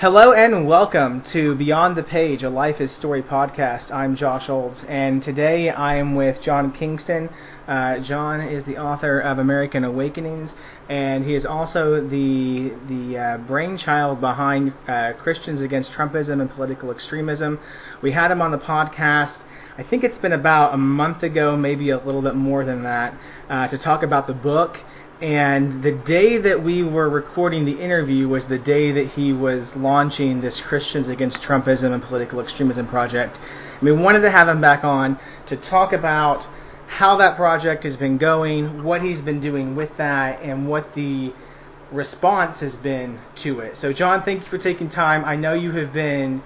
Hello and welcome to Beyond the Page, a Life is Story podcast. I'm Josh Olds, and today I am with John Kingston. Uh, John is the author of American Awakenings, and he is also the the uh, brainchild behind uh, Christians Against Trumpism and Political Extremism. We had him on the podcast. I think it's been about a month ago, maybe a little bit more than that, uh, to talk about the book and the day that we were recording the interview was the day that he was launching this Christians Against Trumpism and Political Extremism project. And we wanted to have him back on to talk about how that project has been going, what he's been doing with that, and what the response has been to it. So, John, thank you for taking time. I know you have been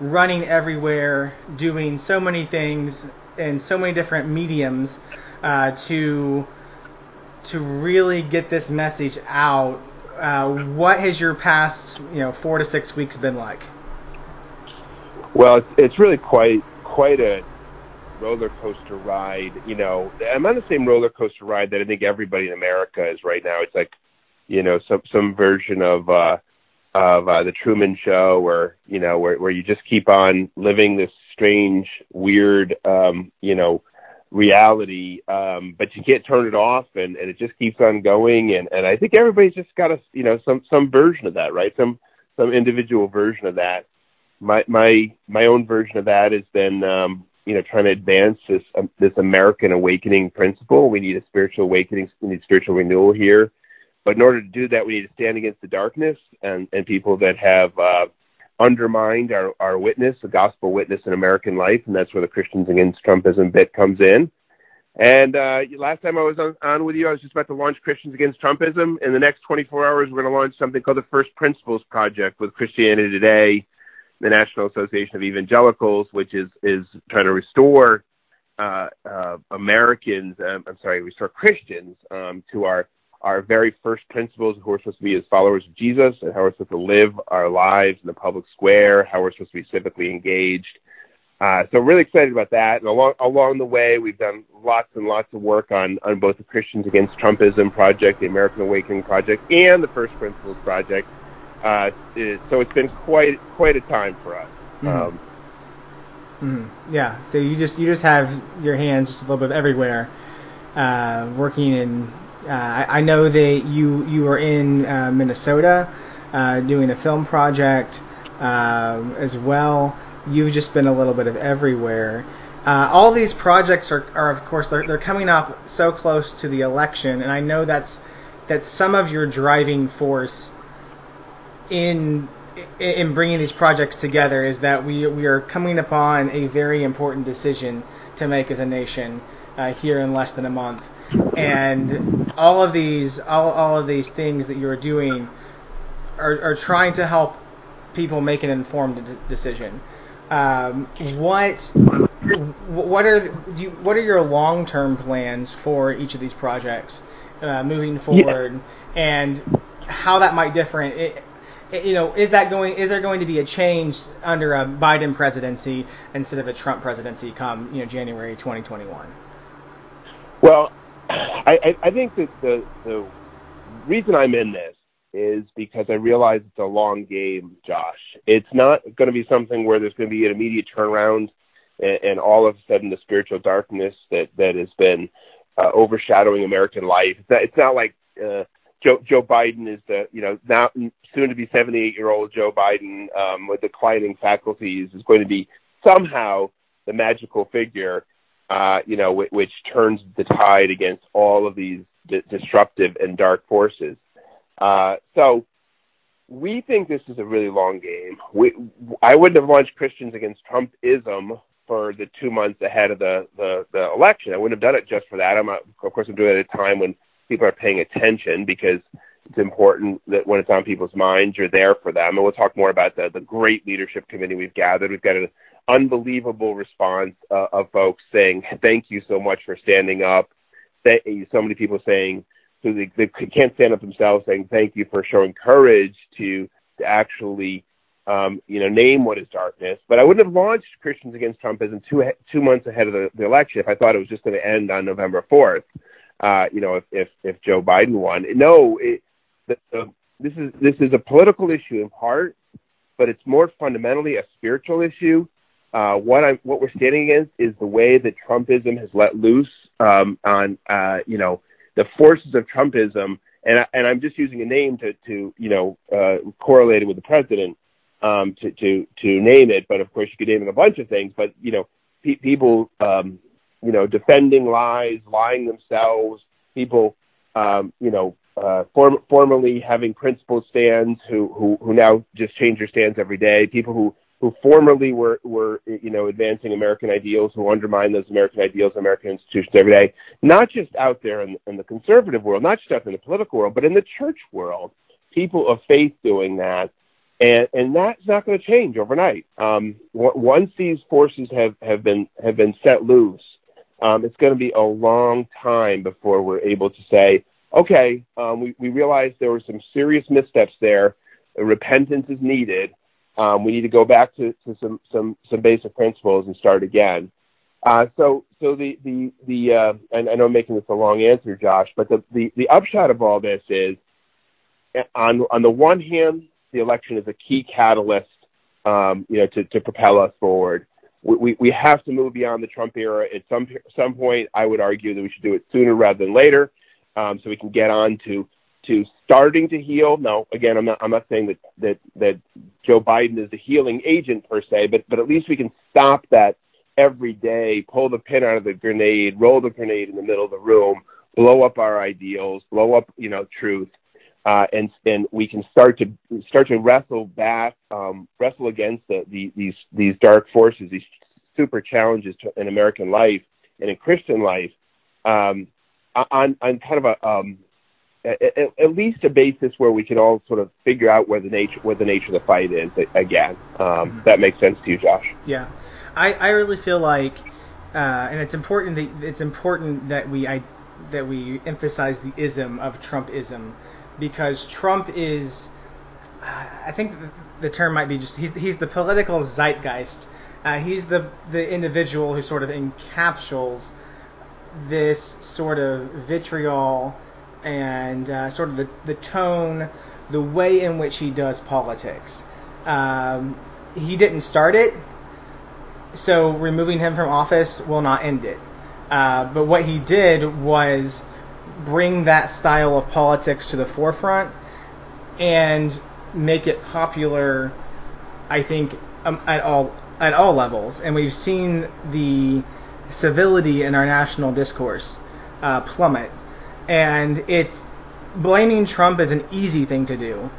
running everywhere, doing so many things in so many different mediums uh, to to really get this message out, uh, what has your past, you know, four to six weeks been like? Well, it's, it's really quite quite a roller coaster ride. You know, I'm on the same roller coaster ride that I think everybody in America is right now. It's like, you know, some some version of uh, of uh, the Truman Show, where you know, where where you just keep on living this strange, weird, um, you know, reality, um, but you can't turn it off, and, and it just keeps on going. And, and I think everybody's just got a you know some some version of that, right? Some some individual version of that. My my my own version of that has been um, you know trying to advance this um, this American awakening principle. We need a spiritual awakening. We need spiritual renewal here. But in order to do that, we need to stand against the darkness and, and people that have uh, undermined our, our witness, the gospel witness in American life, and that's where the Christians Against Trumpism bit comes in. And uh, last time I was on, on with you, I was just about to launch Christians Against Trumpism. In the next 24 hours, we're going to launch something called the First Principles Project with Christianity Today, the National Association of Evangelicals, which is is trying to restore uh, uh, Americans, um, I'm sorry, restore Christians um, to our our very first principles of who we're supposed to be as followers of Jesus and how we're supposed to live our lives in the public square, how we're supposed to be civically engaged. Uh, so really excited about that. And along along the way, we've done lots and lots of work on on both the Christians Against Trumpism project, the American Awakening project, and the First Principles project. Uh, it, so it's been quite quite a time for us. Mm-hmm. Um, mm-hmm. Yeah. So you just you just have your hands just a little bit everywhere, uh, working in uh, I, I, know that you you were in uh, Minnesota uh, doing a film project um, as well. You've just been a little bit of everywhere. Uh, all these projects are, are of course they're, they're coming up so close to the election, and I know that's that's some of your driving force in in bringing these projects together is that we we are coming upon a very important decision to make as a nation uh, here in less than a month and all of these all, all of these things that you're doing are, are trying to help people make an informed d- decision. Um, what what are you, what are your long term plans for each of these projects uh, moving forward, yeah. and how that might differ? It, you know, is that going is there going to be a change under a Biden presidency instead of a Trump presidency come you know January 2021? Well, I, I, I think that the the reason I'm in this is because I realize it's a long game, Josh. It's not going to be something where there's going to be an immediate turnaround, and, and all of a sudden the spiritual darkness that that has been uh, overshadowing American life. It's not, it's not like uh, Joe Joe Biden is the you know now soon to be 78 year old Joe Biden um, with declining faculties is going to be somehow the magical figure you know, which turns the tide against all of these disruptive and dark forces. Uh, so we think this is a really long game. We, I wouldn't have launched Christians against Trumpism for the two months ahead of the, the, the election. I wouldn't have done it just for that. I'm of course, I'm doing it at a time when people are paying attention because it's important that when it's on people's minds, you're there for them. And we'll talk more about the, the great leadership committee we've gathered. We've got a unbelievable response uh, of folks saying thank you so much for standing up. So many people saying who they, they can't stand up themselves, saying thank you for showing courage to to actually um, you know name what is darkness. But I wouldn't have launched Christians Against Trumpism two two months ahead of the, the election if I thought it was just going to end on November fourth. Uh, you know, if if if Joe Biden won. No, it, the, the, this is this is a political issue in part but it's more fundamentally a spiritual issue. Uh, what I'm, what we're standing against is the way that Trumpism has let loose um, on, uh, you know, the forces of Trumpism, and I, and I'm just using a name to to you know uh, correlate it with the president um, to to to name it. But of course, you could name it a bunch of things. But you know, pe- people um, you know defending lies, lying themselves, people um, you know uh, form, formerly having principled stands who, who who now just change their stands every day. People who who formerly were were you know advancing American ideals, who undermine those American ideals, and American institutions every day. Not just out there in, in the conservative world, not just out in the political world, but in the church world. People of faith doing that, and and that's not going to change overnight. Um, once these forces have have been have been set loose, um, it's going to be a long time before we're able to say okay, um, we, we realized there were some serious missteps there. Repentance is needed. Um, we need to go back to, to some, some, some basic principles and start again. Uh, so, so the, the, the, uh, and I know I'm making this a long answer, Josh, but the, the, the upshot of all this is on, on the one hand, the election is a key catalyst, um, you know, to, to propel us forward. We, we, we have to move beyond the Trump era. At some, some point, I would argue that we should do it sooner rather than later um, so we can get on to to starting to heal. Now, again, I'm not I'm not saying that that that Joe Biden is a healing agent per se, but but at least we can stop that every day, pull the pin out of the grenade, roll the grenade in the middle of the room, blow up our ideals, blow up you know truth. Uh, and and we can start to start to wrestle back, um, wrestle against the, the, these these dark forces, these super challenges to, in American life and in Christian life, um, on on kind of a um, at, at, least a basis where we can all sort of figure out where the nature where the nature of the fight is again. Um, mm-hmm. That makes sense to you, Josh? Yeah, I, I really feel like, uh, and it's important that it's important that we I, that we emphasize the ism of Trumpism, because Trump is, I think the term might be just he's he's the political zeitgeist. Uh, he's the the individual who sort of encapsulates this sort of vitriol and uh, sort of the, the tone, the way in which he does politics. Um, he didn't start it, so removing him from office will not end it. Uh, but what he did was bring that style of politics to the forefront and make it popular. I think um, at all at all levels, and we've seen the civility in our national discourse uh, plummet. And it's blaming Trump is an easy thing to do,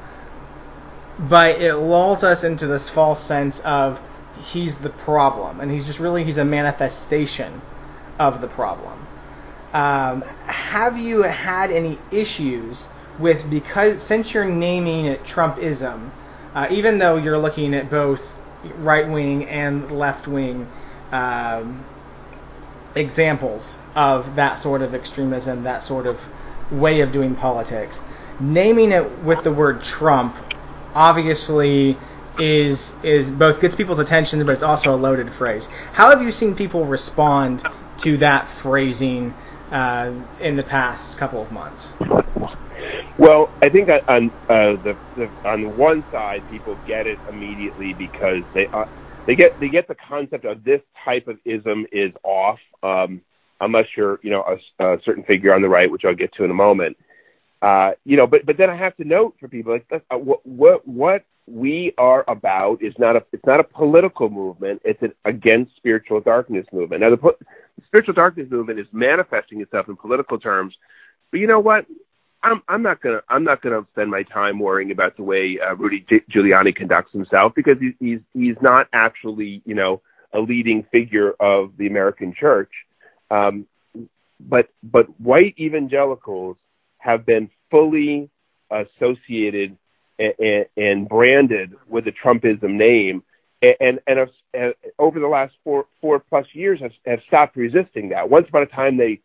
but it lulls us into this false sense of he's the problem, and he's just really he's a manifestation of the problem. Um, have you had any issues with because since you're naming it Trumpism, uh, even though you're looking at both right wing and left wing um, examples of that sort of extremism, that sort of way of doing politics. Naming it with the word Trump obviously is is both gets people's attention, but it's also a loaded phrase. How have you seen people respond to that phrasing uh, in the past couple of months? Well, I think on uh, the, the on one side, people get it immediately because they uh, they get they get the concept of this type of ism is off, um, unless you're you know a, a certain figure on the right, which I'll get to in a moment. Uh, you know, but but then I have to note for people like uh, what what what we are about is not a it's not a political movement. It's an against spiritual darkness movement. Now the, the spiritual darkness movement is manifesting itself in political terms, but you know what? I'm I'm not gonna I'm not gonna spend my time worrying about the way uh, Rudy Giuliani conducts himself because he's he's he's not actually you know a leading figure of the American church. Um, but but white evangelicals have been fully associated and, and branded with the Trumpism name, and and, and uh, over the last four four plus years have, have stopped resisting that. Once upon a time they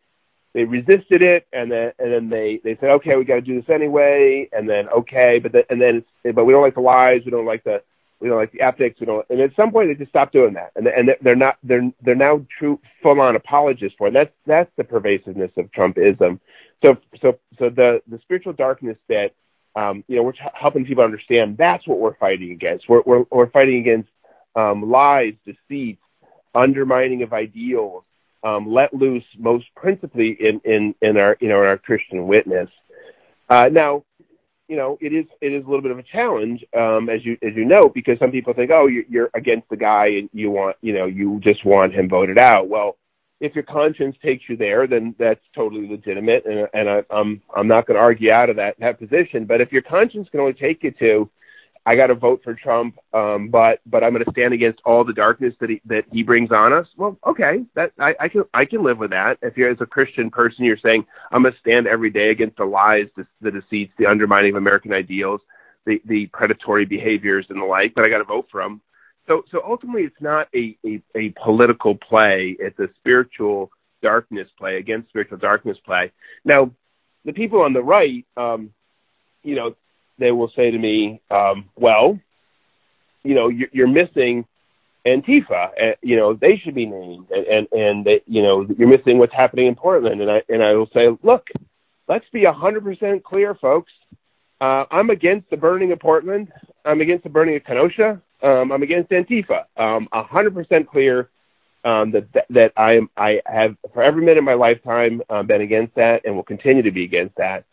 they resisted it, and then and then they they said, okay, we got to do this anyway, and then okay, but then and then but we don't like the lies, we don't like the we don't like the ethics, we don't, and at some point they just stopped doing that, and and they're not they're they're now true full on apologists for it. That's that's the pervasiveness of Trumpism. So so so the the spiritual darkness that um, you know, we're t- helping people understand that's what we're fighting against. We're we're, we're fighting against um, lies, deceit, undermining of ideals, um, let loose most principally in, in, in our you know in our Christian witness. Uh, now, you know, it is it is a little bit of a challenge, um, as you as you know, because some people think, oh, you're, you're against the guy and you want you know you just want him voted out. Well, if your conscience takes you there, then that's totally legitimate, and, and I, I'm I'm not going to argue out of that that position. But if your conscience can only take you to, I got to vote for Trump, um, but but I'm going to stand against all the darkness that he that he brings on us. Well, okay, that I, I can I can live with that. If you're as a Christian person, you're saying I'm going to stand every day against the lies, the, the deceits, the undermining of American ideals, the the predatory behaviors and the like. But I got to vote for him so so ultimately it's not a, a, a political play it's a spiritual darkness play against spiritual darkness play now the people on the right um you know they will say to me um well you know you're, you're missing antifa and you know they should be named and and, and they, you know you're missing what's happening in portland and i and i will say look let's be a hundred percent clear folks uh, I'm against the burning of Portland. I'm against the burning of Kenosha. Um, I'm against Antifa. Um, 100% clear um, that, that that I am I have for every minute of my lifetime um, been against that and will continue to be against that.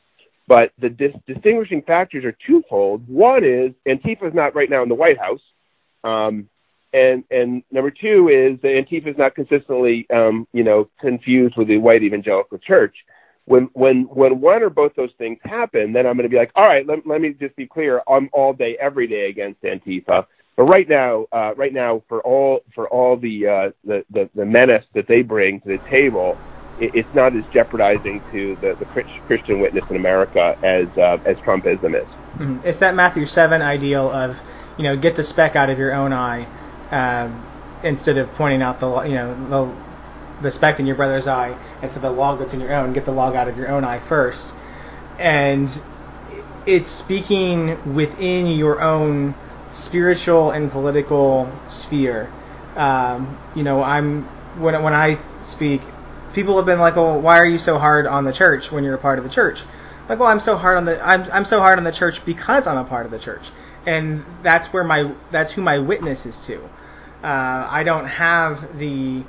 But the dis- distinguishing factors are twofold. One is Antifa is not right now in the White House, um, and and number two is that Antifa is not consistently um, you know confused with the white evangelical church when when when one or both those things happen, then I'm going to be like, all right, let, let me just be clear. I'm all day, every day against Antifa. But right now, uh, right now, for all for all the, uh, the the the menace that they bring to the table, it's not as jeopardizing to the, the Christian witness in America as uh, as Trumpism is. Mm-hmm. It's that Matthew seven ideal of you know get the speck out of your own eye um, instead of pointing out the you know the the speck in your brother's eye instead of the log that's in your own. Get the log out of your own eye first, and it's speaking within your own spiritual and political sphere. Um, you know, I'm when when I speak, people have been like, "Well, why are you so hard on the church when you're a part of the church?" Like, well, I'm so hard on the I'm I'm so hard on the church because I'm a part of the church, and that's where my that's who my witness is to. Uh, I don't have the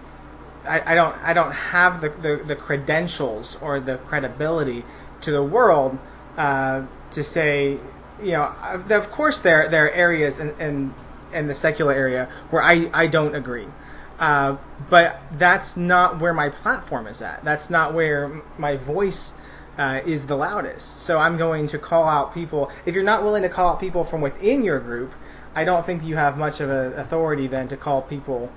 I, I don't I don't have the, the, the, credentials or the credibility to the world uh, to say you know of course there there are areas in, in in the secular area where I I don't agree. Uh, but that's not where my platform is at. That's not where my voice uh, is the loudest. So I'm going to call out people. If you're not willing to call out people from within your group, I don't think you have much of an authority then to call people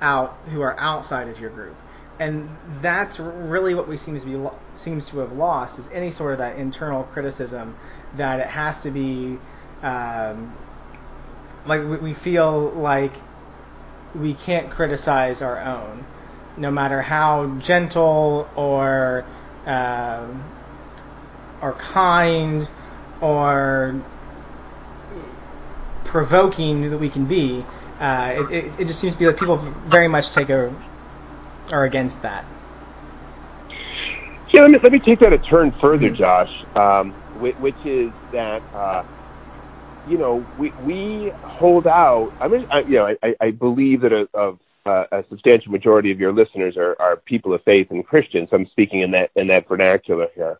out who are outside of your group. And that's really what we seems to be seems to have lost is any sort of that internal criticism that it has to be um, like we feel like we can't criticize our own, no matter how gentle or um, or kind or provoking that we can be. Uh, it, it, it, just seems to be that people very much take a are against that. Yeah, let me let me take that a turn further, mm-hmm. Josh. Um, which, which, is that uh, you know we we hold out. I mean, I, you know, I, I believe that a, a, a substantial majority of your listeners are, are people of faith and Christians. I'm speaking in that in that vernacular here.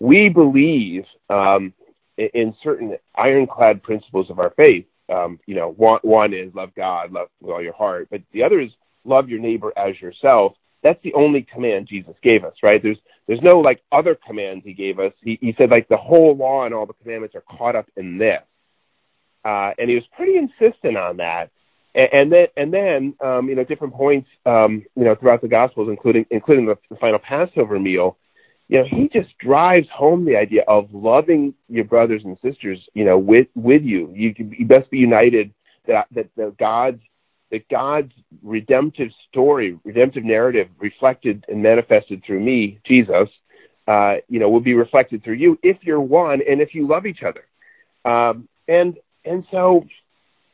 We believe um, in, in certain ironclad principles of our faith um, you know, one, one is love God, love with all your heart, but the other is love your neighbor as yourself. That's the only command Jesus gave us, right? There's there's no like other commands he gave us. He, he said like the whole law and all the commandments are caught up in this, uh, and he was pretty insistent on that. And, and then and then um, you know different points um, you know throughout the Gospels, including including the, the final Passover meal, you know, he just drives home the idea of loving your brothers and sisters, you know, with with you. You, you best be united. That that the God's that God's redemptive story, redemptive narrative, reflected and manifested through me, Jesus, uh, you know, will be reflected through you if you're one and if you love each other. Um, and and so,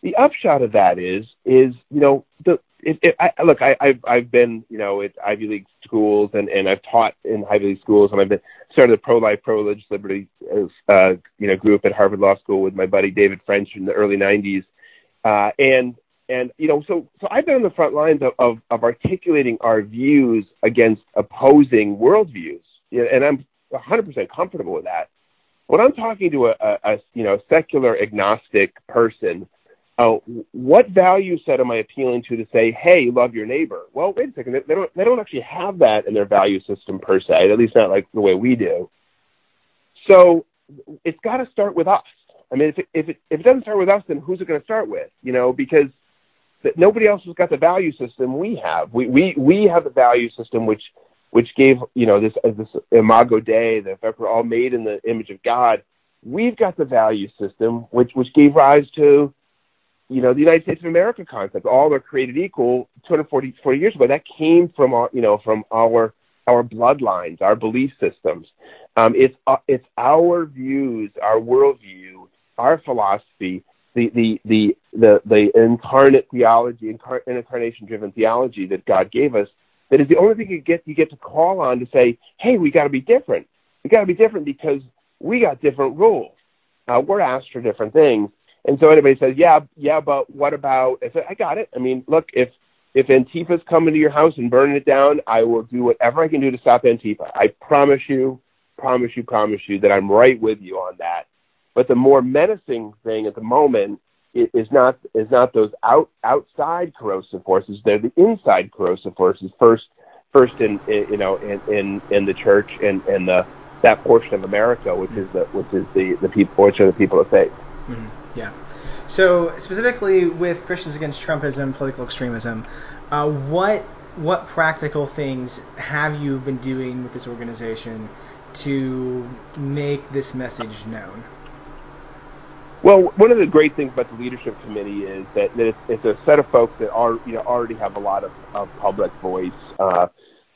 the upshot of that is is you know the it, it, I, look, I, I've I've been you know at Ivy League schools and and I've taught in Ivy League schools and I've been started a pro life, pro religious liberty uh, you know group at Harvard Law School with my buddy David French in the early '90s, uh, and and you know so so I've been on the front lines of of, of articulating our views against opposing worldviews, and I'm 100% comfortable with that. When I'm talking to a, a, a you know secular agnostic person uh, what value set am I appealing to to say, hey, love your neighbor? Well, wait a second. They don't, they don't actually have that in their value system per se, at least not like the way we do. So it's got to start with us. I mean, if it, if it, if it doesn't start with us, then who's it going to start with? You know, because that nobody else has got the value system we have. We, we, we have the value system which, which gave, you know, this, uh, this imago Dei, the fact we're all made in the image of God. We've got the value system which, which gave rise to, you know, the United States of America concept, all are created equal 240 40 years ago. That came from our, you know, from our our bloodlines, our belief systems. Um, it's uh, it's our views, our worldview, our philosophy, the the the the, the incarnate theology, incar- incarnation driven theology that God gave us. That is the only thing you get you get to call on to say, hey, we got to be different. We got to be different because we got different rules. Uh, we're asked for different things and so anybody says, yeah, yeah, but what about? I said, I got it. I mean, look, if if Antifa's coming to your house and burning it down, I will do whatever I can do to stop Antifa. I promise you, promise you, promise you that I'm right with you on that. But the more menacing thing at the moment is not is not those out outside corrosive forces. They're the inside corrosive forces. First, first in, in you know in, in in the church and and the that portion of America, which is the which is the the people which are the people of faith. Mm-hmm. Yeah. So specifically with Christians Against Trumpism, political extremism, uh, what what practical things have you been doing with this organization to make this message known? Well, one of the great things about the leadership committee is that, that it's, it's, a set of folks that are you know already have a lot of, of public voice, uh,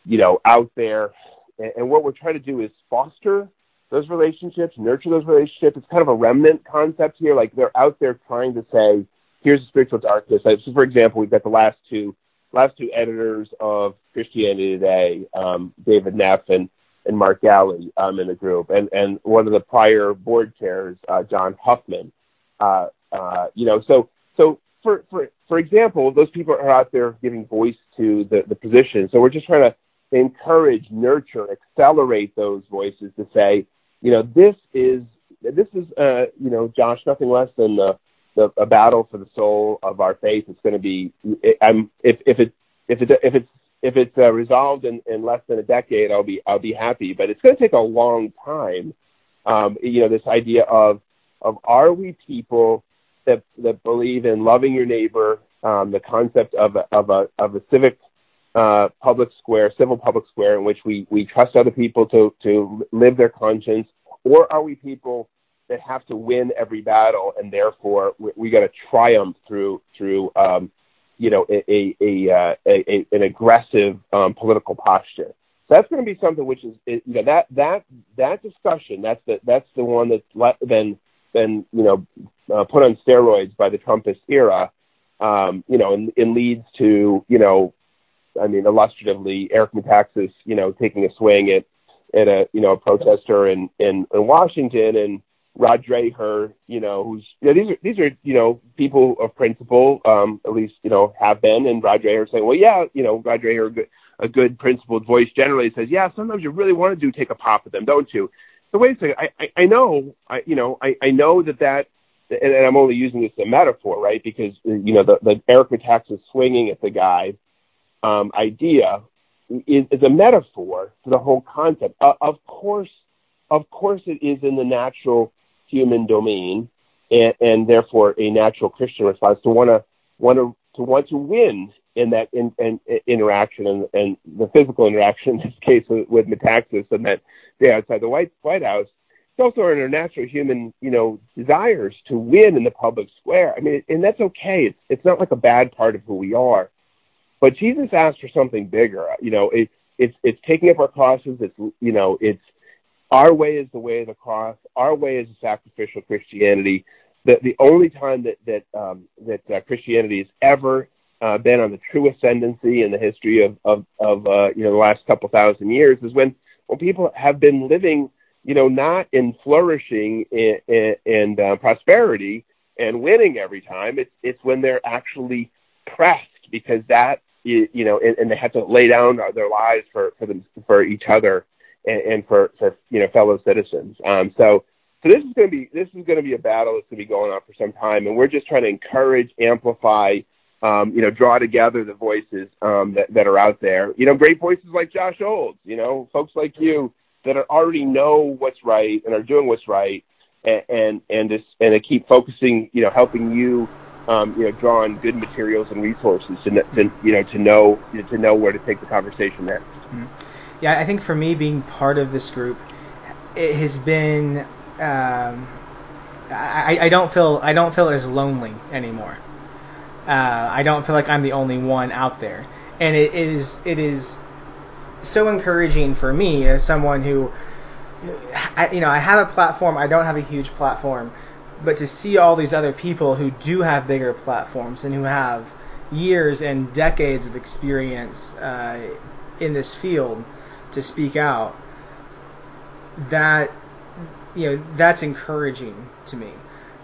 you know, out there, and, and what we're trying to do is foster those relationships, nurture those relationships. It's kind of a remnant concept here. Like they're out there trying to say, here's a spiritual darkness. So, for example, we've got the last two last two editors of Christianity Today, um, David Neff and, and Mark Galli um, in the group, and and one of the prior board chairs, uh, John Huffman. Uh, uh, you know, so so for for for example, those people are out there giving voice to the the position. So we're just trying to encourage, nurture, accelerate those voices to say, you know, this is this is uh, you know, Josh, nothing less than the, the a battle for the soul of our faith. It's going to be. I'm if if it if it if it's if it's uh, resolved in, in less than a decade, I'll be I'll be happy. But it's going to take a long time. Um, you know, this idea of of are we people that that believe in loving your neighbor, um, the concept of a, of a of a civic uh, public square, civil public square, in which we, we trust other people to, to live their conscience, or are we people that have to win every battle and therefore we, we got to triumph through through um, you know a a, uh, a, a an aggressive um, political posture? That's going to be something which is you know that that that discussion that's the that's the one that's le- been been you know uh, put on steroids by the Trumpist era. Um, you know, and, and leads to you know I mean, illustratively, Eric Metaxas, you know, taking a swing at at a you know a protester in in, in Washington, and Rod Dreher, you know, who's you know these are these are you know people of principle, um, at least you know have been, and Rod Dreher saying, well, yeah, you know, Rod Dreher, a good, a good principled voice generally says, yeah, sometimes you really want to do take a pop at them, don't you? So wait a second, I I, I know, I you know, I I know that that. And, and I'm only using this as a metaphor, right? Because you know the, the Eric Metaxas swinging at the guy, um, idea is, is, a metaphor for the whole concept. Uh, of course, of course, it is in the natural human domain, and, and therefore a natural Christian response to want to want to to want to win in that in, in, in interaction and, and, the physical interaction in this case with, with Metaxas and that day outside the White White House. It's also our natural human, you know, desires to win in the public square. I mean, and that's okay. It's it's not like a bad part of who we are. But Jesus asked for something bigger. You know, it, it's it's taking up our crosses. It's you know, it's our way is the way of the cross. Our way is sacrificial Christianity. the the only time that that um, that uh, Christianity has ever uh, been on the true ascendancy in the history of of, of uh, you know the last couple thousand years is when when people have been living you know not in flourishing and, and uh, prosperity and winning every time. It's it's when they're actually pressed because that you, you know and, and they have to lay down their lives for for them for each other and, and for for you know fellow citizens. Um, so so this is going to be this is going to be a battle that's going to be going on for some time, and we're just trying to encourage, amplify, um, you know, draw together the voices um, that that are out there. You know, great voices like Josh Olds, you know, folks like you that are already know what's right and are doing what's right, and and and and to keep focusing, you know, helping you. Um, you know, draw on good materials and resources to, to you know to know to know where to take the conversation next. Mm-hmm. Yeah, I think for me, being part of this group, it has been um, I, I don't feel I don't feel as lonely anymore. Uh, I don't feel like I'm the only one out there, and it, it is it is so encouraging for me as someone who, I, you know, I have a platform. I don't have a huge platform, but to see all these other people who do have bigger platforms and who have years and decades of experience uh, in this field to speak out, that you know that's encouraging to me.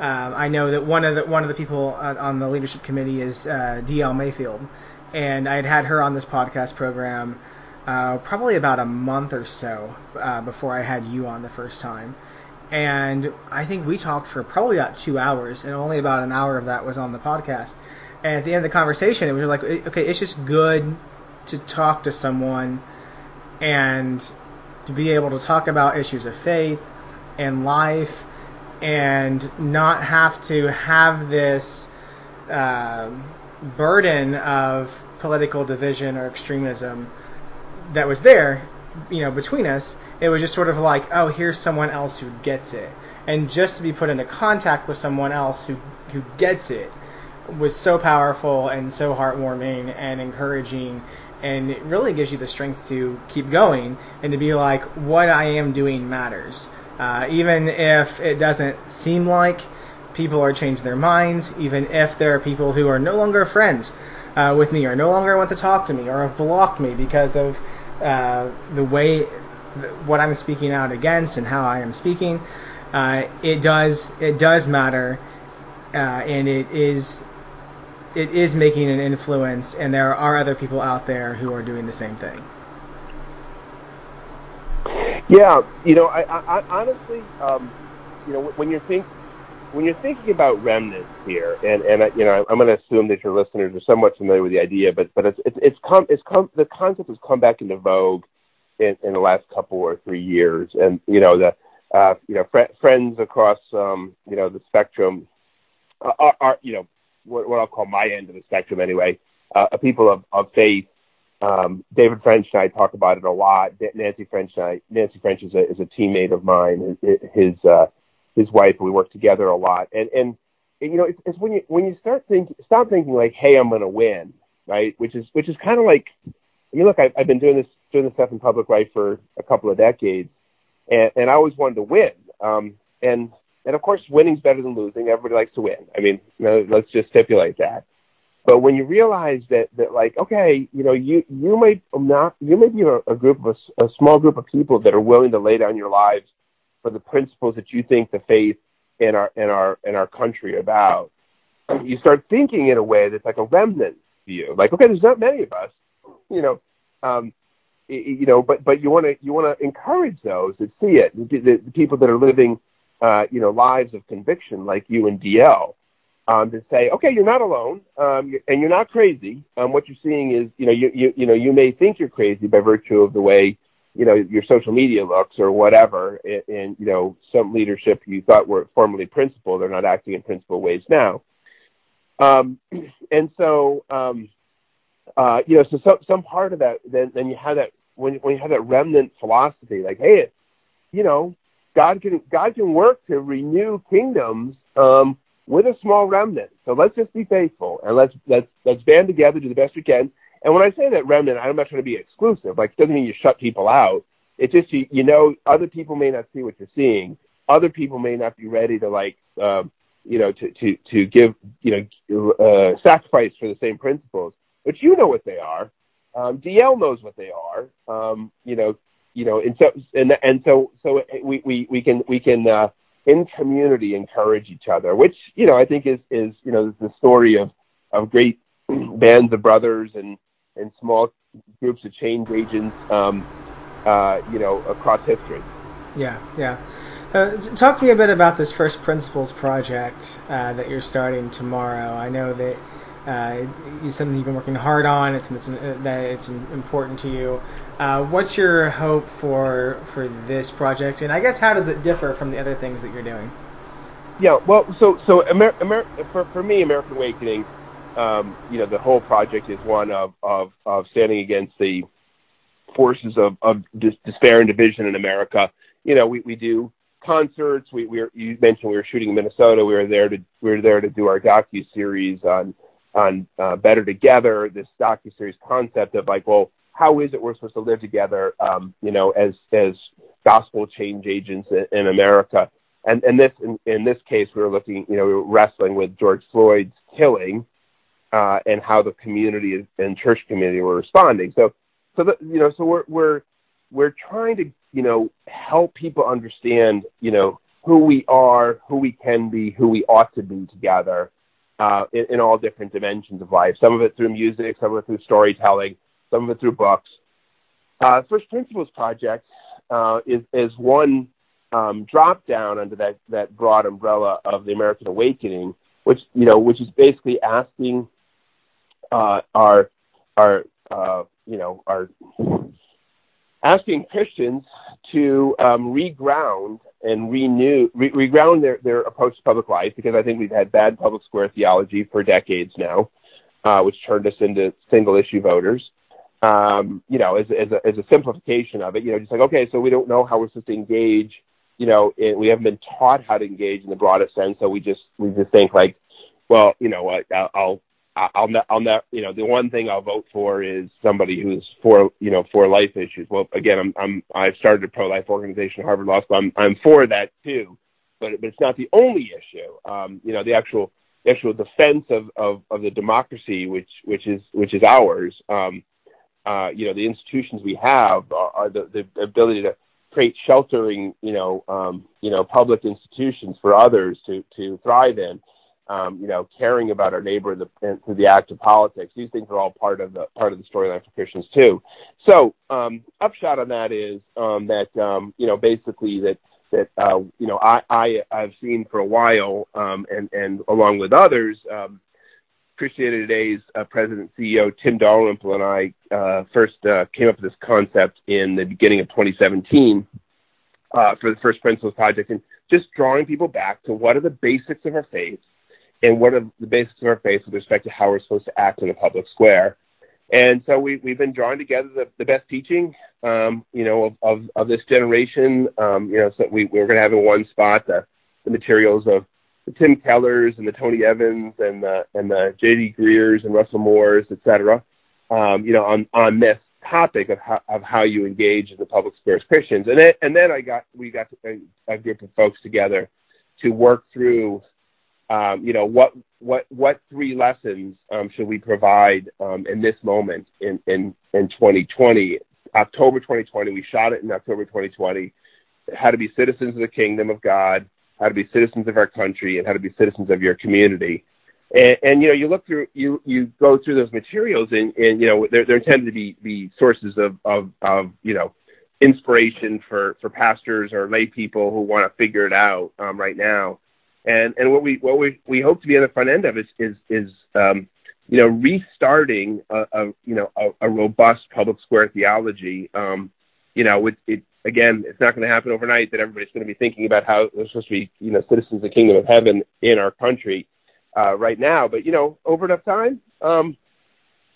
Um, I know that one of the one of the people on the leadership committee is uh, DL Mayfield, and I had had her on this podcast program uh, probably about a month or so uh, before I had you on the first time. And I think we talked for probably about two hours, and only about an hour of that was on the podcast. And at the end of the conversation, it was like, okay, it's just good to talk to someone and to be able to talk about issues of faith and life and not have to have this uh, burden of political division or extremism that was there, you know, between us. It was just sort of like, oh, here's someone else who gets it, and just to be put into contact with someone else who who gets it was so powerful and so heartwarming and encouraging and it really gives you the strength to keep going and to be like what I am doing matters. Uh, even if it doesn't seem like people are changing their minds, even if there are people who are no longer friends uh, with me or no longer want to talk to me or have blocked me because of uh, the way what I'm speaking out against and how I am speaking, uh, it does it does matter, uh, and it is it is making an influence, and there are other people out there who are doing the same thing. Yeah, you know, I, I, honestly, um, you know, when you're think when you're thinking about remnants here, and and I, you know, I'm going to assume that your listeners are somewhat familiar with the idea, but but it's it's it's come it's come the concept has come back into vogue in, in the last couple or three years, and you know the uh, you know fr- friends across um, you know the spectrum are, are you know what, what I'll call my end of the spectrum anyway, uh, people of, of faith um, David French and I talk about it a lot. Nancy French and I, Nancy French is a is a teammate of mine. His uh, his wife. We work together a lot. And and, and you know, it's, it's when you when you start thinking, stop thinking like, hey, I'm going to win, right? Which is which is kind of like, I mean, look, I've, I've been doing this doing this stuff in public life for a couple of decades, and and I always wanted to win. Um, and and of course, winning's better than losing. Everybody likes to win. I mean, you know, let's just stipulate that. But when you realize that, that like, okay, you know, you, you may not, you may be a, a group of a, a small group of people that are willing to lay down your lives for the principles that you think the faith in our, in our, in our country about. You start thinking in a way that's like a remnant view. Like, okay, there's not many of us, you know, um, you know, but but you want to you want to encourage those that see it, the, the people that are living, uh, you know, lives of conviction like you and DL, um, to say, okay, you're not alone, um, and you're not crazy. Um, what you're seeing is, you know, you, you, you know, you may think you're crazy by virtue of the way, you know, your social media looks or whatever, and, and you know, some leadership you thought were formerly principled they're not acting in principled ways now. Um, and so, um, uh, you know, so some, some part of that, then, then you have that, when, when you have that remnant philosophy, like, hey, you know, God can, God can work to renew kingdoms, um, with a small remnant. So let's just be faithful and let's let's let's band together, do the best we can. And when I say that remnant, I'm not trying to be exclusive. Like it doesn't mean you shut people out. It's just you, you know other people may not see what you're seeing. Other people may not be ready to like uh, you know, to to to give, you know, uh, sacrifice for the same principles. But you know what they are. Um, DL knows what they are. Um, you know, you know, and so and and so so we we we can we can uh, in community encourage each other, which you know I think is is you know the story of of great bands of brothers and and small groups of change agents, um, uh, you know, across history. Yeah, yeah. Uh, talk to me a bit about this First Principles project uh, that you're starting tomorrow. I know that uh, it's something you've been working hard on. It's, it's uh, that it's important to you. Uh, what's your hope for for this project, and I guess how does it differ from the other things that you're doing? Yeah, well, so so Amer- Amer- for for me, American Awakening, um, you know, the whole project is one of of, of standing against the forces of of despair and division in America. You know, we we do concerts. We, we you mentioned we were shooting in Minnesota. We were there to we were there to do our docu series on on uh, Better Together. This docu series concept of like, well, how is it we're supposed to live together? Um, you know, as as gospel change agents in, in America. And and this in, in this case, we were looking, you know, we were wrestling with George Floyd's killing uh, and how the community and church community were responding. So so the, you know, so we're we're we're trying to you know, help people understand, you know, who we are, who we can be, who we ought to be together uh, in, in all different dimensions of life. Some of it through music, some of it through storytelling, some of it through books. Uh, First Principles Project uh, is is one um, drop down under that that broad umbrella of the American Awakening, which you know, which is basically asking uh, our our uh, you know our asking Christians to um, reground and renew, re- reground their, their approach to public life because I think we've had bad public square theology for decades now, uh, which turned us into single issue voters. Um, you know, as, as, a, as a simplification of it, you know, just like, okay, so we don't know how we're supposed to engage, you know, we haven't been taught how to engage in the broadest sense. So we just, we just think like, well, you know what, I'll, I'll I'll I'll not you know the one thing I'll vote for is somebody who's for you know for life issues. Well, again, I'm I'm I've started a pro life organization, Harvard Law School. I'm I'm for that too, but but it's not the only issue. Um, you know, the actual the actual defense of, of of the democracy, which which is which is ours. Um, uh, you know, the institutions we have are, are the the ability to create sheltering, you know, um, you know, public institutions for others to to thrive in um, you know, caring about our neighbor the, through the act of politics. These things are all part of the part of the storyline for Christians too. So, um, upshot on that is um, that um, you know basically that that uh, you know I, I I've seen for a while, um, and and along with others. Um, Christianity Today's uh, president CEO Tim Dalrymple and I uh, first uh, came up with this concept in the beginning of 2017 uh, for the First Principles Project, and just drawing people back to what are the basics of our faith, and what are the basics of our faith with respect to how we're supposed to act in a public square. And so we, we've been drawing together the, the best teaching, um, you know, of, of, of this generation. Um, you know, so we, we're going to have in one spot the, the materials of the Tim Kellers and the Tony Evans and the, and the J.D. Greers and Russell Moores, et cetera, um, you know, on, on this topic of how, of how you engage in the public square as Christians. And then, and then I got, we got a, group of folks together to work through you know, what what what three lessons um, should we provide um, in this moment in, in in 2020? October 2020, we shot it in October 2020. How to be citizens of the kingdom of God, how to be citizens of our country, and how to be citizens of your community. And, and you know, you look through, you you go through those materials, and, and you know, they're, they're intended to be be sources of of, of you know inspiration for for pastors or lay people who want to figure it out um, right now. And and what we what we we hope to be on the front end of is is is um, you know restarting a, a you know a, a, robust public square theology. Um, you know, it, it again, it's not going to happen overnight that everybody's going to be thinking about how we're supposed to be you know citizens of the kingdom of heaven in our country uh, right now. But you know, over enough time. Um,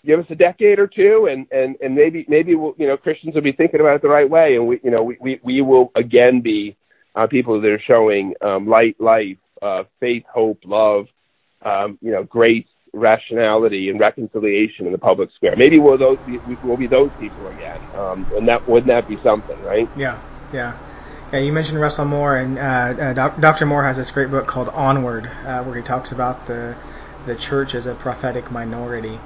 give us a decade or two and and and maybe maybe we'll you know Christians will be thinking about it the right way and we you know we we, we will again be uh, people that are showing um, light life uh, faith, hope, love, um, you know, grace, rationality, and reconciliation in the public square. Maybe we'll those be, we'll be those people again, um, and that wouldn't that be something, right? Yeah, yeah. Yeah, you mentioned Russell Moore, and uh, uh, Doc, Dr. Moore has this great book called Onward, uh, where he talks about the the church as a prophetic minority,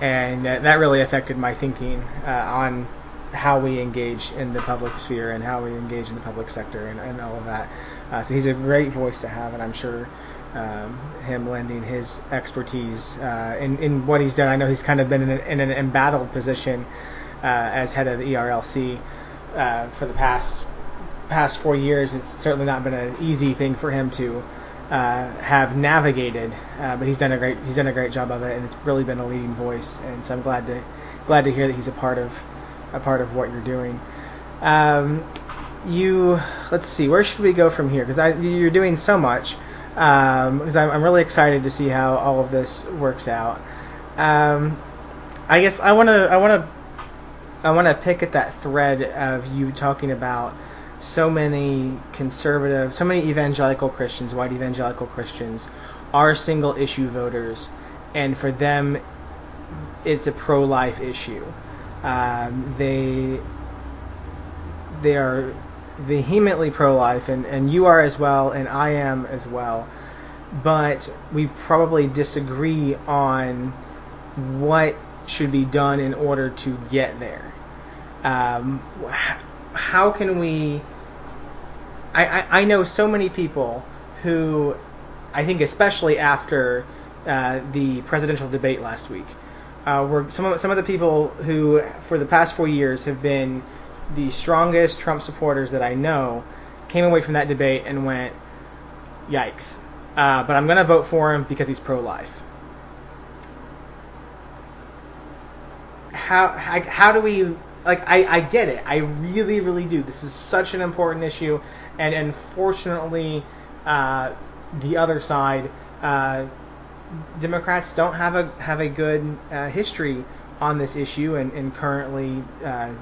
and that really affected my thinking uh, on how we engage in the public sphere and how we engage in the public sector and, and all of that. Uh, so he's a great voice to have, and I'm sure um, him lending his expertise uh, in, in what he's done. I know he's kind of been in, a, in an embattled position uh, as head of the ERLC uh, for the past past four years. It's certainly not been an easy thing for him to uh, have navigated, uh, but he's done a great he's done a great job of it, and it's really been a leading voice. And so I'm glad to glad to hear that he's a part of a part of what you're doing. Um, you let's see, where should we go from here? Because you're doing so much. Because um, I'm, I'm, really excited to see how all of this works out. Um, I guess I want to I want to I want to pick at that thread of you talking about so many conservative, so many evangelical Christians, white evangelical Christians, are single issue voters, and for them, it's a pro-life issue. Um, they they are vehemently pro-life, and, and you are as well, and I am as well. But we probably disagree on what should be done in order to get there. Um, how can we? I, I, I know so many people who, I think especially after uh, the presidential debate last week, uh, were some of some of the people who for the past four years have been the strongest Trump supporters that I know came away from that debate and went, "Yikes!" Uh, but I'm going to vote for him because he's pro-life. How, how how do we like I, I get it. I really, really do. This is such an important issue, and unfortunately, uh, the other side, uh, Democrats don't have a have a good uh, history on this issue, and, and currently uh,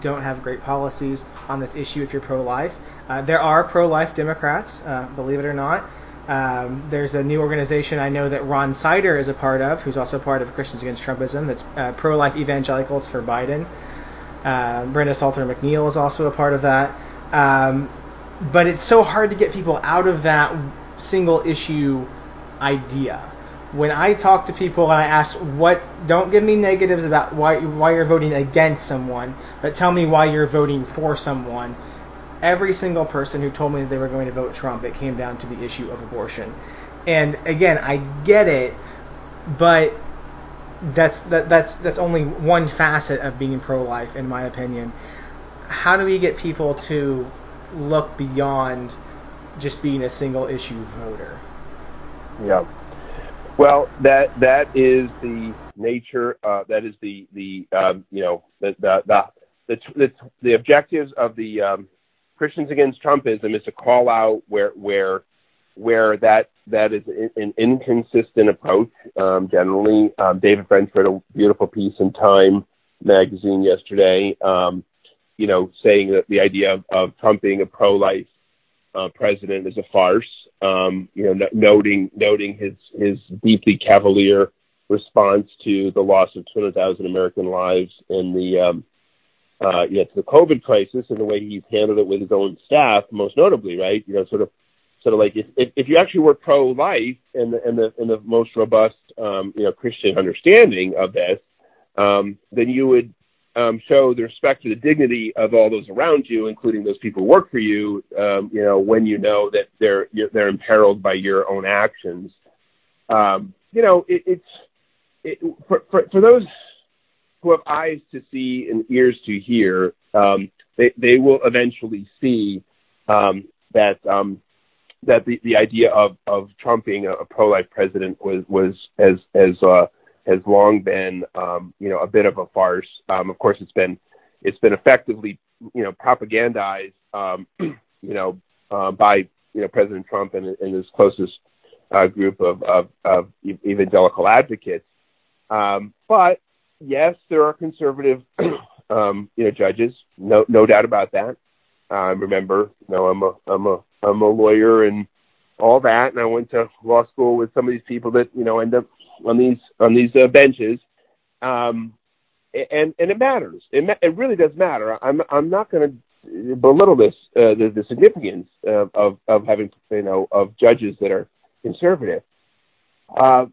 don't have great policies on this issue. If you're pro-life, uh, there are pro-life Democrats, uh, believe it or not. Um, there's a new organization I know that Ron Sider is a part of, who's also part of Christians Against Trumpism. That's pro-life evangelicals for Biden. Uh, Brenda Salter McNeil is also a part of that. Um, but it's so hard to get people out of that single issue idea. When I talk to people and I ask what, don't give me negatives about why why you're voting against someone, but tell me why you're voting for someone. Every single person who told me they were going to vote Trump, it came down to the issue of abortion. And again, I get it, but that's that, that's that's only one facet of being pro-life, in my opinion. How do we get people to look beyond just being a single issue voter? Yeah. Well, that that is the nature. Uh, that is the the um, you know the the the the, the, the objectives of the um, Christians Against Trumpism is to call out where where where that that is an inconsistent approach. Um, generally, um, David French wrote a beautiful piece in Time magazine yesterday. Um, you know, saying that the idea of, of Trump being a pro-life uh, president is a farce. Um, you know, noting noting his his deeply cavalier response to the loss of 200,000 American lives in the um, uh, you know, to the COVID crisis and the way he's handled it with his own staff, most notably, right? You know, sort of sort of like if, if, if you actually were pro-life and the, and the, and the most robust, um, you know, Christian understanding of this, um, then you would um, show the respect to the dignity of all those around you, including those people who work for you, um, you know, when you know that they're, they're imperiled by your own actions. Um, you know, it, it's, it, for, for, for those who have eyes to see and ears to hear, um, they, they will eventually see um, that um, that the, the idea of, of Trump being a, a pro-life president was was as as uh, has long been um, you know a bit of a farce. Um, of course, it's been it's been effectively you know propagandized um, you know uh, by you know President Trump and, and his closest uh, group of, of, of evangelical advocates. Um, but yes, there are conservative um, you know judges, no no doubt about that. I remember, you know, I'm a I'm a I'm a lawyer and all that, and I went to law school with some of these people that you know end up on these on these uh, benches, um, and and it matters. It it really does matter. I'm I'm not going to belittle this uh, the, the significance of, of of having you know of judges that are conservative. Uh,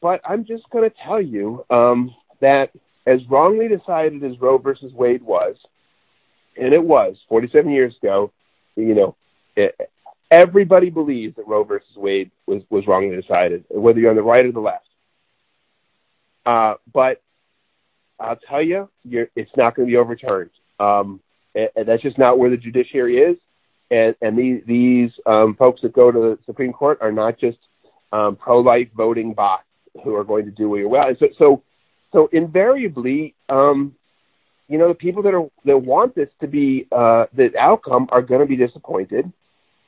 but I'm just going to tell you um, that as wrongly decided as Roe versus Wade was, and it was 47 years ago, you know, it, everybody believes that Roe versus Wade was was wrongly decided, whether you're on the right or the left. Uh, but I'll tell you, it's not going to be overturned. Um, and, and that's just not where the judiciary is. And, and these, these um, folks that go to the Supreme Court are not just um, pro-life voting bots who are going to do really well. So, so, so invariably, um, you know, the people that are that want this to be uh, the outcome are going to be disappointed,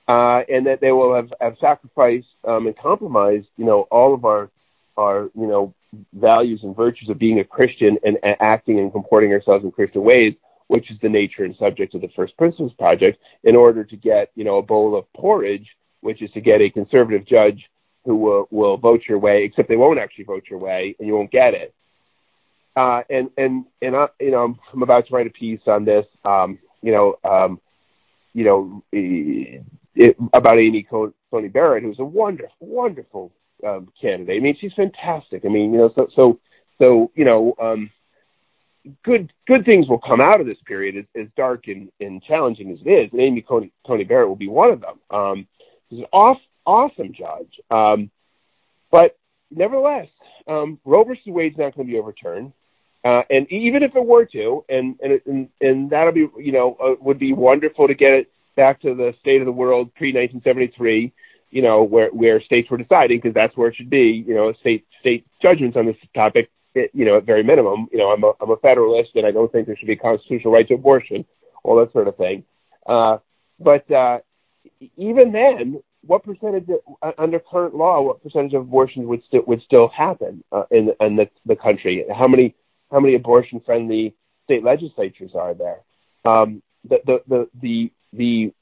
uh, and that they will have, have sacrificed um, and compromised, you know, all of our our you know values and virtues of being a Christian and, and acting and comporting ourselves in Christian ways, which is the nature and subject of the First Principles Project, in order to get you know a bowl of porridge, which is to get a conservative judge who will will vote your way, except they won't actually vote your way, and you won't get it. Uh, and and and I, you know, I'm, I'm about to write a piece on this. Um, you know, um, you know, it, about Amy Coney Barrett, who's a wonderful, wonderful um, candidate. I mean, she's fantastic. I mean, you know, so so so you know, um, good good things will come out of this period, as, as dark and, and challenging as it is. And Amy Coney, Barrett will be one of them. Um, she's an off, awesome judge. Um, but nevertheless, um, Roe versus Wade's not going to be overturned. Uh, and even if it were to, and and and, and that'll be, you know, uh, would be wonderful to get it back to the state of the world pre 1973 you know, where where states were deciding because that's where it should be. You know, state state judgments on this topic. It, you know, at very minimum, you know, I'm a I'm a federalist, and I don't think there should be a constitutional right to abortion, all that sort of thing. Uh, but uh, even then, what percentage of, uh, under current law, what percentage of abortions would still would still happen uh, in in the, the country? How many how many abortion friendly state legislatures are there? Um, the, the the the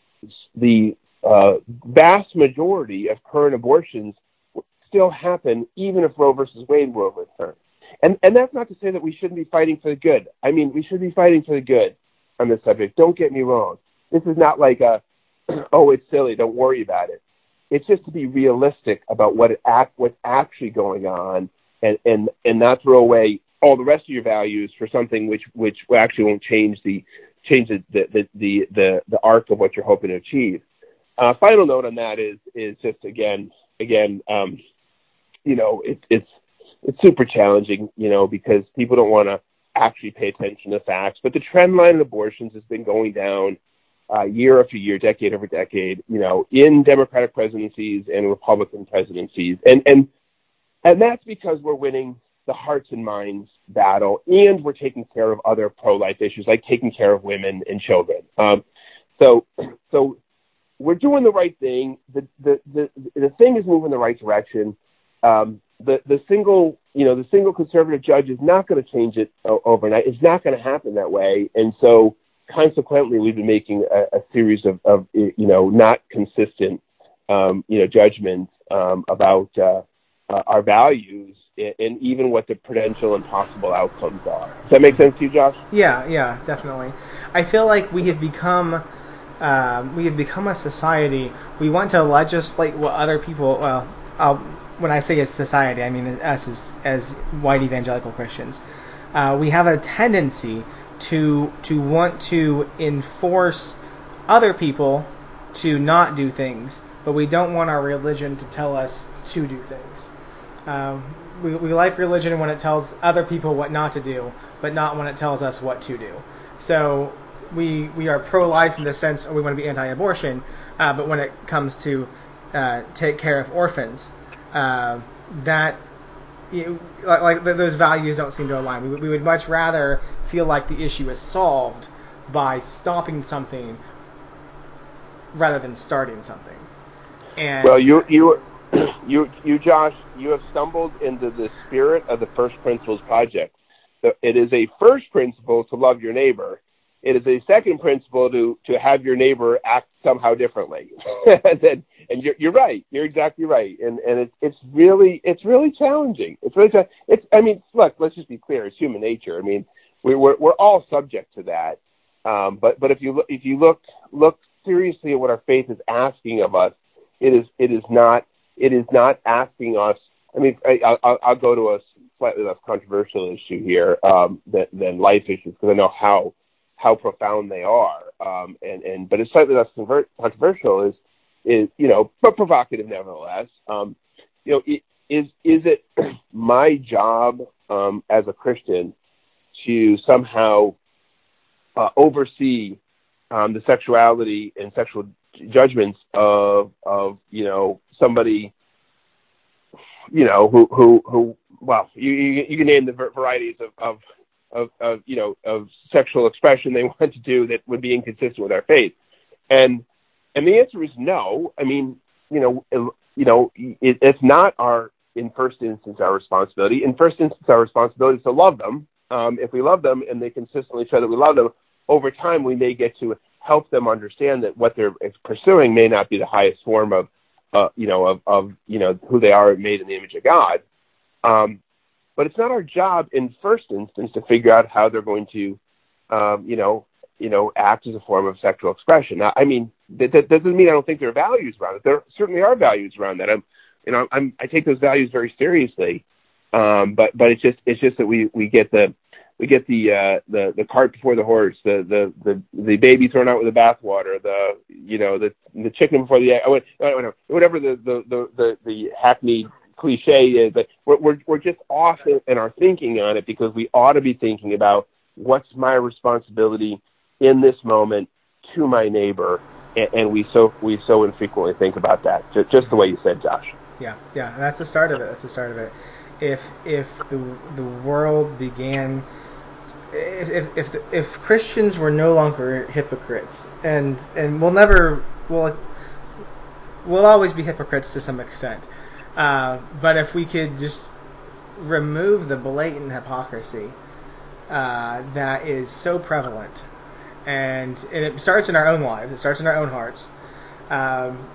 the Uh, vast majority of current abortions still happen even if Roe versus Wade were overturned. And and that's not to say that we shouldn't be fighting for the good. I mean, we should be fighting for the good on this subject. Don't get me wrong. This is not like a oh, it's silly. Don't worry about it. It's just to be realistic about what it what's actually going on, and and and not throw away all the rest of your values for something which which actually won't change the change the the the the, the arc of what you're hoping to achieve. Uh, final note on that is is just again again um, you know it, it's it's super challenging you know because people don't want to actually pay attention to facts, but the trend line of abortions has been going down uh, year after year, decade over decade, you know, in Democratic presidencies and Republican presidencies, and and and that's because we're winning the hearts and minds battle, and we're taking care of other pro-life issues like taking care of women and children. We're doing the right thing. The the the, the thing is moving in the right direction. Um, the the single you know the single conservative judge is not going to change it overnight. It's not going to happen that way, and so consequently, we've been making a, a series of, of you know not consistent um, you know judgments um, about uh, uh, our values and even what the potential and possible outcomes are. Does that make sense to you, Josh? Yeah, yeah, definitely. I feel like we have become um, we have become a society. We want to legislate what other people. Well, when I say a society, I mean us as as white evangelical Christians. Uh, we have a tendency to to want to enforce other people to not do things, but we don't want our religion to tell us to do things. Um, we, we like religion when it tells other people what not to do, but not when it tells us what to do. So we we are pro-life in the sense or we want to be anti-abortion, uh, but when it comes to uh, take care of orphans, uh, that like, like those values don't seem to align. We, we would much rather feel like the issue is solved by stopping something rather than starting something. And well, you you you you Josh, you have stumbled into the spirit of the First Principles Project. It is a first principle to love your neighbor, it is a second principle to to have your neighbor act somehow differently. and, and you're, you're right. You're exactly right. And and it's it's really it's really challenging. It's really it's. I mean, look. Let's just be clear. It's human nature. I mean, we, we're we're all subject to that. Um, but but if you look if you look look seriously at what our faith is asking of us, it is it is not it is not asking us. I mean, I, I'll, I'll go to a slightly less controversial issue here um, than, than life issues because I know how how profound they are. Um, and and but it's slightly less convert, controversial is is you know but provocative nevertheless. Um, you know, it, is is it my job um, as a Christian to somehow uh, oversee um, the sexuality and sexual judgments of of you know somebody you know who who who well you you, you can name the varieties of, of of of you know of sexual expression they want to do that would be inconsistent with our faith. And and the answer is no. I mean you know you know it, it's not our in first instance our responsibility. In first instance our responsibility is to love them. Um, if we love them and they consistently show that we love them over time we may get to help them understand that what they're pursuing may not be the highest form of, uh, you know, of, of, you know, who they are made in the image of God. Um, but it's not our job in first instance to figure out how they're going to, um, you know, you know, act as a form of sexual expression. Now, I mean, that, that doesn't mean I don't think there are values around it. There certainly are values around that. I'm, you know, I'm, I take those values very seriously. Um, but, but it's just, it's just that we, we get the, we get the uh, the the cart before the horse, the the the the baby thrown out with the bathwater, the you know the the chicken before the egg, whatever the the the the, the hackneyed cliche is. But we're, we're we're just off in our thinking on it because we ought to be thinking about what's my responsibility in this moment to my neighbor, and, and we so we so infrequently think about that. Just, just the way you said, Josh. Yeah, yeah, and that's the start of it. That's the start of it. If if the the world began if if if Christians were no longer hypocrites, and and we'll never we'll we'll always be hypocrites to some extent, uh, but if we could just remove the blatant hypocrisy uh, that is so prevalent, and, and it starts in our own lives, it starts in our own hearts. Um,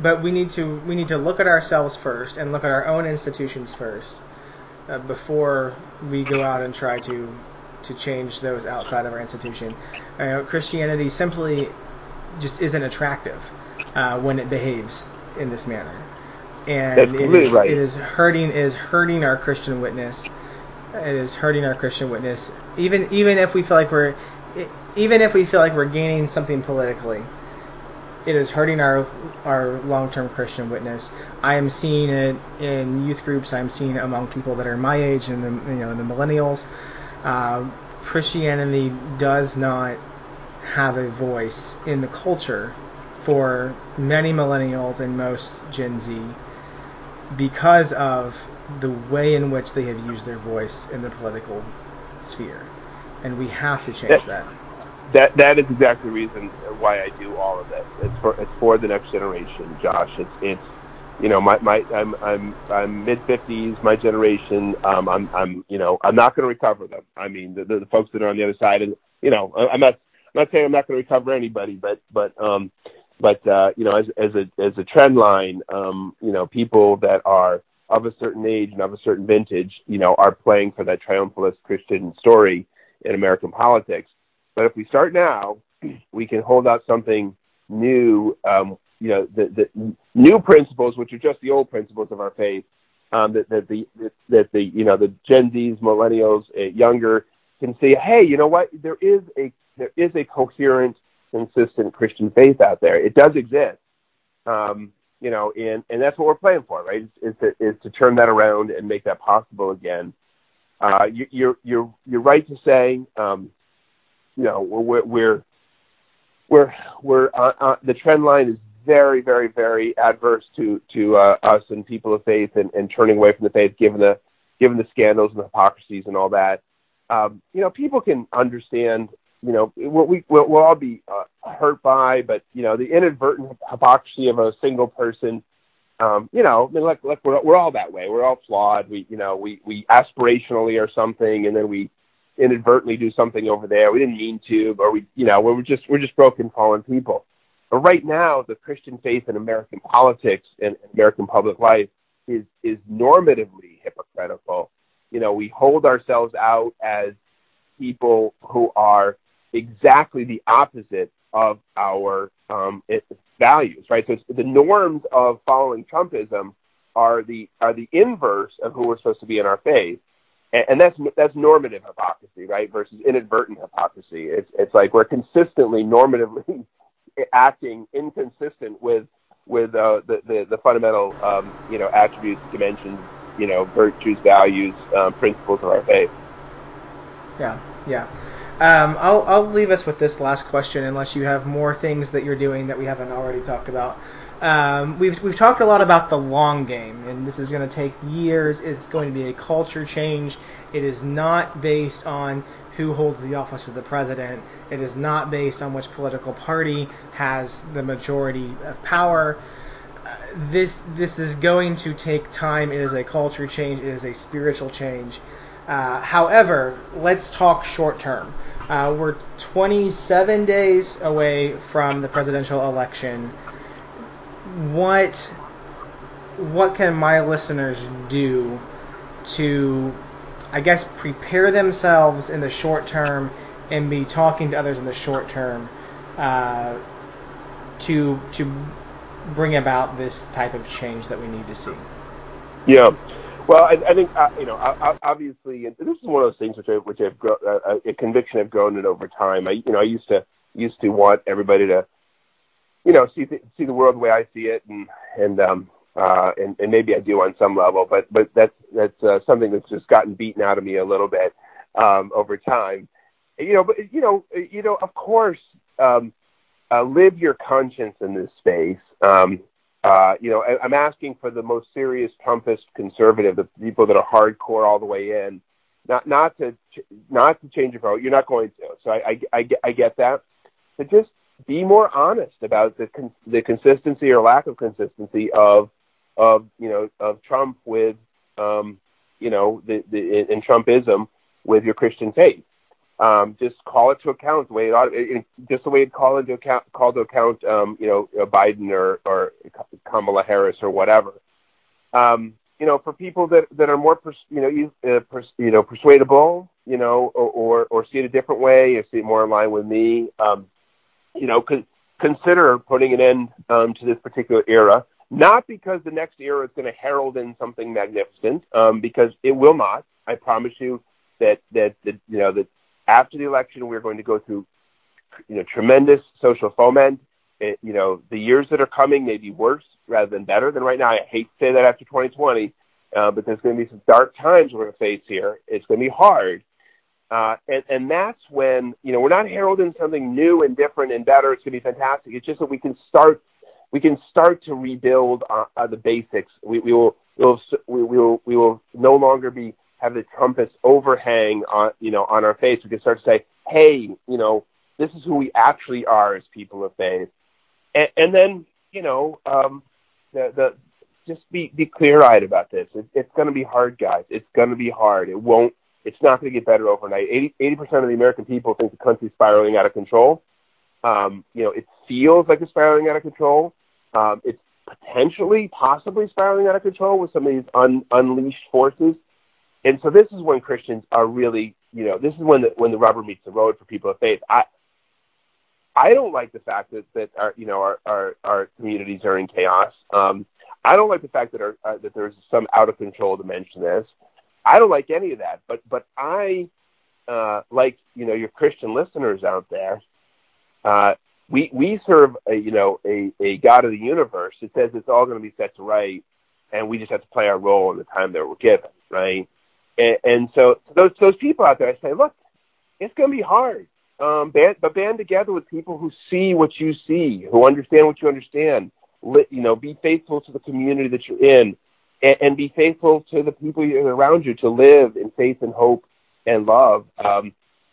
but we need to we need to look at ourselves first and look at our own institutions first uh, before we go out and try to to change those outside of our institution. Uh, Christianity simply just isn't attractive uh, when it behaves in this manner, and it is, right. it is hurting is hurting our Christian witness. It is hurting our Christian witness, even even if we feel like we're even if we feel like we're gaining something politically. It is hurting our our long-term Christian witness. I am seeing it in youth groups. I'm seeing it among people that are my age and the you know the millennials. Uh, Christianity does not have a voice in the culture for many millennials and most Gen Z because of the way in which they have used their voice in the political sphere. And we have to change that. That that is exactly the reason why I do all of this. It's for it's for the next generation, Josh. It's it's you know, my, my I'm I'm I'm mid fifties, my generation. Um, I'm I'm you know I'm not going to recover them. I mean, the, the, the folks that are on the other side, and you know, I'm not I'm not saying I'm not going to recover anybody, but but um, but uh, you know, as as a as a trend line, um, you know, people that are of a certain age and of a certain vintage, you know, are playing for that triumphalist Christian story in American politics. But if we start now, we can hold out something new um, you know the, the new principles, which are just the old principles of our faith, um, that, that the that the you know the Gen Zs, millennials, uh, younger can say, hey, you know what? There is a there is a coherent, consistent Christian faith out there. It does exist, um, you know, and and that's what we're playing for, right? Is, to is to turn that around and make that possible again. Uh, you, you're you're you're right to say, um, you know, we're we're we're, we're uh, uh, the trend line is very, very, very adverse to to uh, us and people of faith and, and turning away from the faith, given the given the scandals and the hypocrisies and all that. Um, you know, people can understand. You know, what we we'll, we'll all be uh, hurt by, but you know, the inadvertent hypocrisy of a single person. Um, you know, I mean, like, like we're we're all that way. We're all flawed. We, you know, we we aspirationally are something, and then we inadvertently do something over there. We didn't mean to, or we, you know, we're just we're just broken, fallen people. But right now, the Christian faith in American politics and American public life is is normatively hypocritical. You know, we hold ourselves out as people who are exactly the opposite of our um, it, values, right? So the norms of following Trumpism are the are the inverse of who we're supposed to be in our faith, and, and that's that's normative hypocrisy, right? Versus inadvertent hypocrisy. It's it's like we're consistently normatively acting inconsistent with with uh, the, the the fundamental um, you know attributes, dimensions, you know virtues, values, um, principles of our faith. Yeah, yeah. Um, I'll I'll leave us with this last question, unless you have more things that you're doing that we haven't already talked about. Um, we've we've talked a lot about the long game, and this is going to take years. It's going to be a culture change. It is not based on who holds the office of the president. It is not based on which political party has the majority of power. Uh, this this is going to take time. It is a culture change. It is a spiritual change. Uh, however, let's talk short term. Uh, we're 27 days away from the presidential election. What what can my listeners do to, I guess, prepare themselves in the short term and be talking to others in the short term uh, to to bring about this type of change that we need to see? Yeah. Well, I, I think uh, you know, obviously, this is one of those things which I, which I've grown, uh, a conviction I've grown in over time. I, you know, I used to used to want everybody to, you know, see th- see the world the way I see it, and and um uh and, and maybe I do on some level, but but that's that's uh, something that's just gotten beaten out of me a little bit um over time. You know, but you know, you know, of course, um, uh, live your conscience in this space. Um, uh, you know, I'm asking for the most serious Trumpist conservative, the people that are hardcore all the way in, not not to not to change your vote. You're not going to. So I I, I, get, I get that. But just be more honest about the con- the consistency or lack of consistency of of you know of Trump with um, you know the, the in Trumpism with your Christian faith um, just call it to account the way it ought, it, just the way it call into account, call to account, um, you know, Biden or, or Kamala Harris or whatever. Um, you know, for people that, that are more, pers- you know, you, uh, pers- you know, persuadable, you know, or, or, or see it a different way, or see it more in line with me, um, you know, con- consider putting an end um, to this particular era. Not because the next era is going to herald in something magnificent, um, because it will not. I promise you that that, that you know that after the election, we're going to go through, you know, tremendous social foment. It, you know, the years that are coming may be worse rather than better than right now. I hate to say that after 2020, uh, but there's going to be some dark times we're going to face here. It's going to be hard. Uh, and, and that's when, you know, we're not heralding something new and different and better. It's going to be fantastic. It's just that we can start, we can start to rebuild uh, uh, the basics. We, we will, we'll, we will, we will no longer be have the Trumpist overhang on you know on our face. We can start to say, hey, you know, this is who we actually are as people of faith, and, and then you know, um, the the just be be clear eyed about this. It, it's going to be hard, guys. It's going to be hard. It won't. It's not going to get better overnight. 80 percent of the American people think the country's spiraling out of control. Um, you know, it feels like it's spiraling out of control. Um, it's potentially, possibly spiraling out of control with some of these un, unleashed forces and so this is when Christians are really, you know, this is when the when the rubber meets the road for people of faith. I I don't like the fact that that our you know our our, our communities are in chaos. Um, I don't like the fact that our, uh, that there's some out of control dimension to this. I don't like any of that. But but I uh, like you know your Christian listeners out there. Uh, we we serve a you know a a God of the universe. It says it's all going to be set to right, and we just have to play our role in the time that we're given, right? And, and so those those people out there, I say, look, it's going to be hard. Um, band, but band together with people who see what you see, who understand what you understand. Li, you know, be faithful to the community that you're in, and, and be faithful to the people around you to live in faith and hope and love. Um,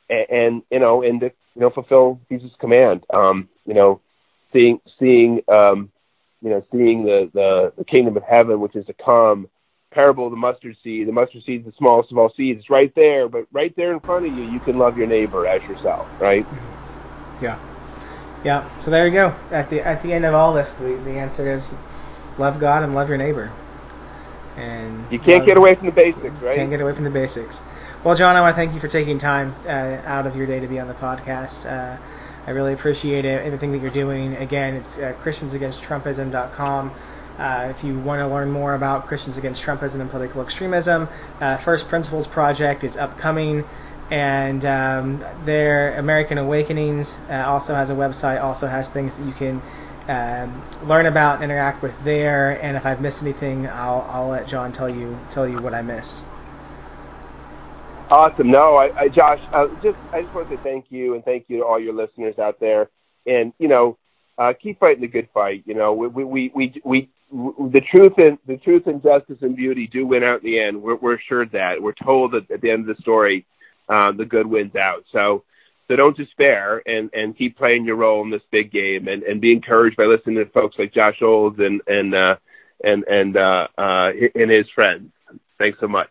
and, and you know, and to, you know, fulfill Jesus' command. Um, you know, seeing seeing um, you know, seeing the, the the kingdom of heaven, which is to come parable of the mustard seed. The mustard seed is the smallest of all seeds. It's right there, but right there in front of you, you can love your neighbor as yourself, right? Yeah. Yeah. So there you go. At the at the end of all this, the, the answer is love God and love your neighbor. And you can't love, get away from the basics, right? Can't get away from the basics. Well, John, I want to thank you for taking time uh, out of your day to be on the podcast. Uh, I really appreciate it, everything that you're doing. Again, it's uh, ChristiansAgainstTrumpism.com. Uh, if you want to learn more about Christians Against Trumpism and political extremism, uh, First Principles Project is upcoming, and um, their American Awakenings uh, also has a website, also has things that you can um, learn about and interact with there. And if I've missed anything, I'll, I'll let John tell you tell you what I missed. Awesome. No, I, I Josh, uh, just I just want to say thank you and thank you to all your listeners out there. And you know, uh, keep fighting the good fight. You know, we we we we, we the truth and the truth and justice and beauty do win out in the end. We're we're assured that. We're told that at the end of the story, uh, the good wins out. So so don't despair and and keep playing your role in this big game and and be encouraged by listening to folks like Josh Olds and and uh, and and uh, uh, and his friends. Thanks so much.